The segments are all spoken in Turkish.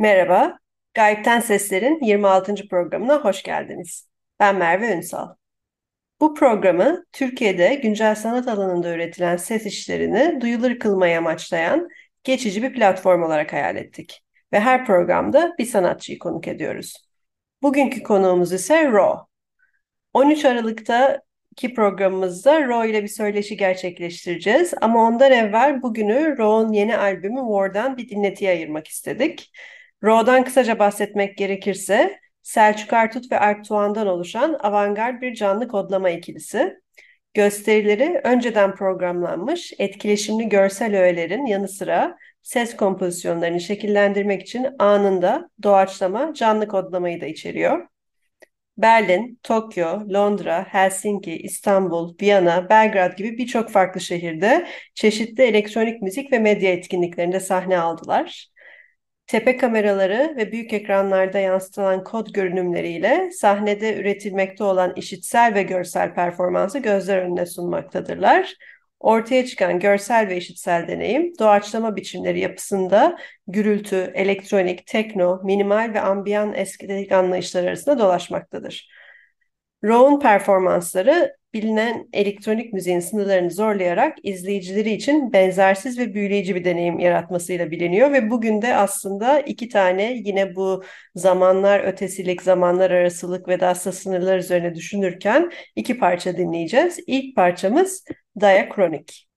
Merhaba, Gayipten Sesler'in 26. programına hoş geldiniz. Ben Merve Ünsal. Bu programı Türkiye'de güncel sanat alanında üretilen ses işlerini duyulur kılmayı amaçlayan geçici bir platform olarak hayal ettik. Ve her programda bir sanatçıyı konuk ediyoruz. Bugünkü konuğumuz ise Ro. 13 Aralık'ta ki programımızda Ro ile bir söyleşi gerçekleştireceğiz. Ama ondan evvel bugünü Ro'nun yeni albümü War'dan bir dinletiye ayırmak istedik. Ro'dan kısaca bahsetmek gerekirse Selçuk Artut ve Alp Tuğan'dan oluşan avantgard bir canlı kodlama ikilisi. Gösterileri önceden programlanmış etkileşimli görsel öğelerin yanı sıra ses kompozisyonlarını şekillendirmek için anında doğaçlama canlı kodlamayı da içeriyor. Berlin, Tokyo, Londra, Helsinki, İstanbul, Viyana, Belgrad gibi birçok farklı şehirde çeşitli elektronik müzik ve medya etkinliklerinde sahne aldılar. Tepe kameraları ve büyük ekranlarda yansıtılan kod görünümleriyle sahnede üretilmekte olan işitsel ve görsel performansı gözler önüne sunmaktadırlar. Ortaya çıkan görsel ve işitsel deneyim, doğaçlama biçimleri yapısında gürültü, elektronik, tekno, minimal ve ambiyan estetik anlayışlar arasında dolaşmaktadır. Rowan performansları bilinen elektronik müziğin sınırlarını zorlayarak izleyicileri için benzersiz ve büyüleyici bir deneyim yaratmasıyla biliniyor ve bugün de aslında iki tane yine bu zamanlar ötesilik, zamanlar arasılık ve daha sınırlar üzerine düşünürken iki parça dinleyeceğiz. İlk parçamız Diachronic.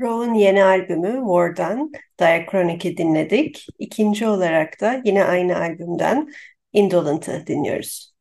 Raw'un yeni albümü War'dan Diachronic'i dinledik. İkinci olarak da yine aynı albümden Indolent'ı dinliyoruz.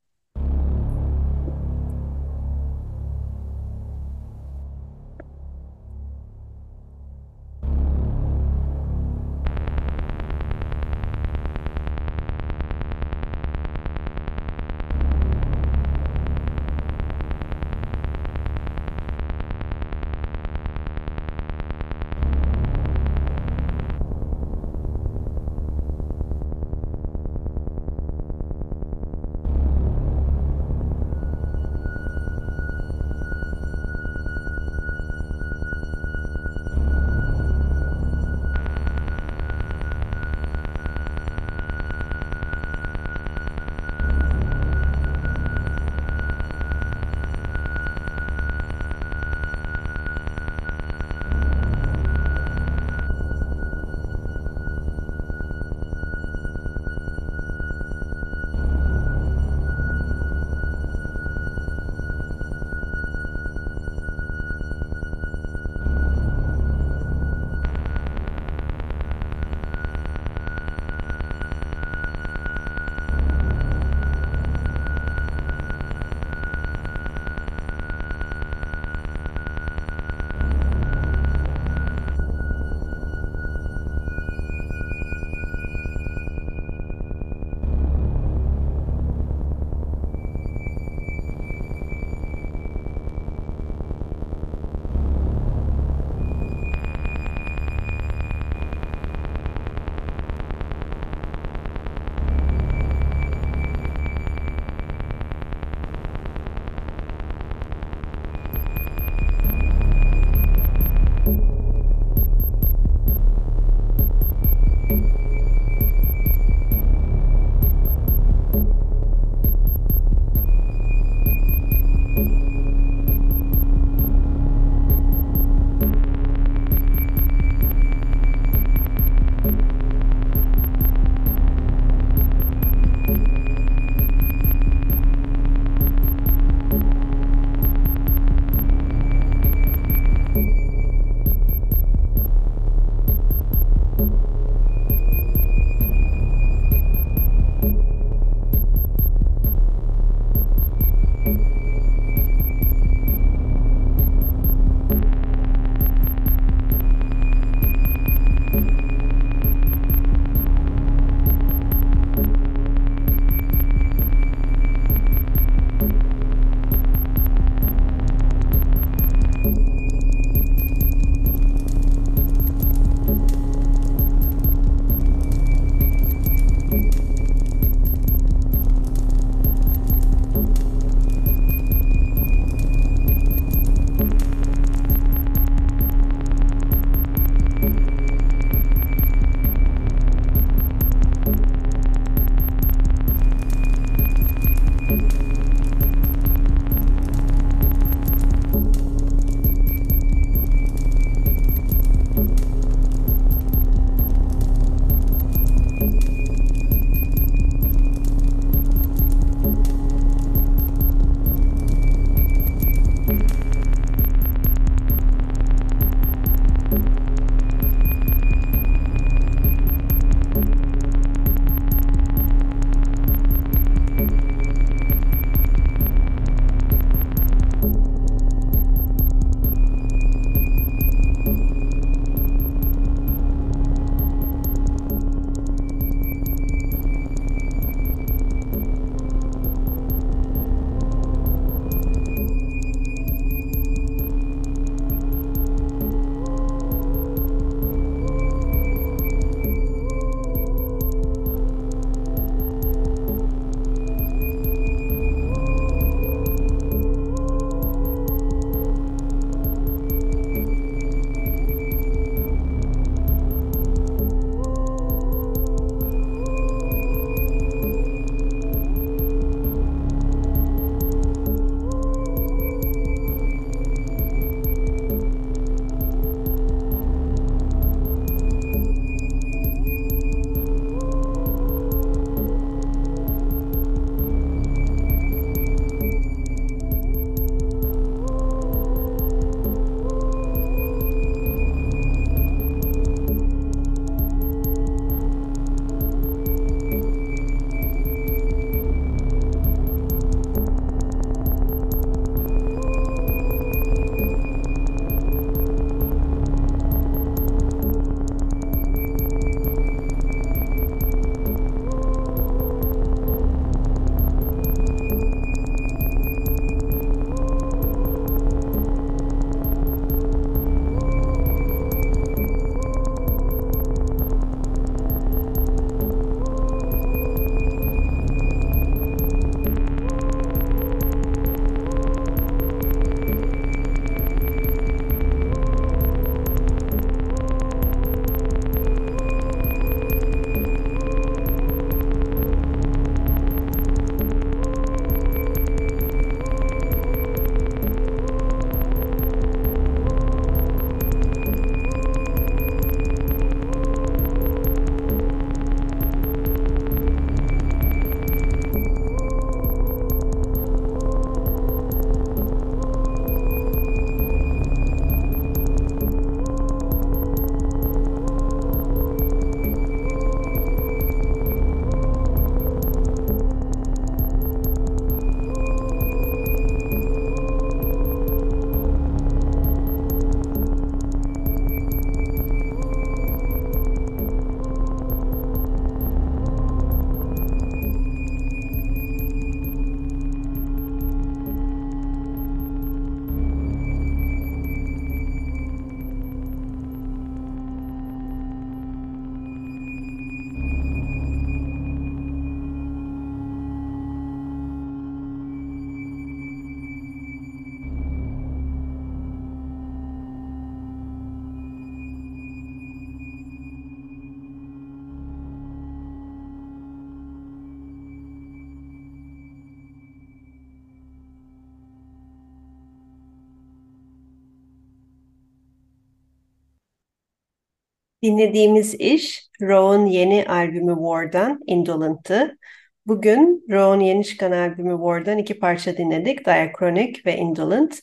Dinlediğimiz iş Raw'un yeni albümü War'dan Indolent'ı. Bugün Raw'un yeni çıkan albümü War'dan iki parça dinledik. Diachronic ve Indolent.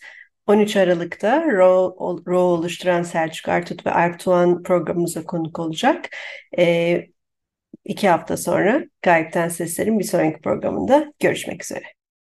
13 Aralık'ta Raw, Raw oluşturan Selçuk Artut ve Artuan programımıza konuk olacak. Ee, iki hafta sonra Gayipten Sesler'in bir sonraki programında görüşmek üzere.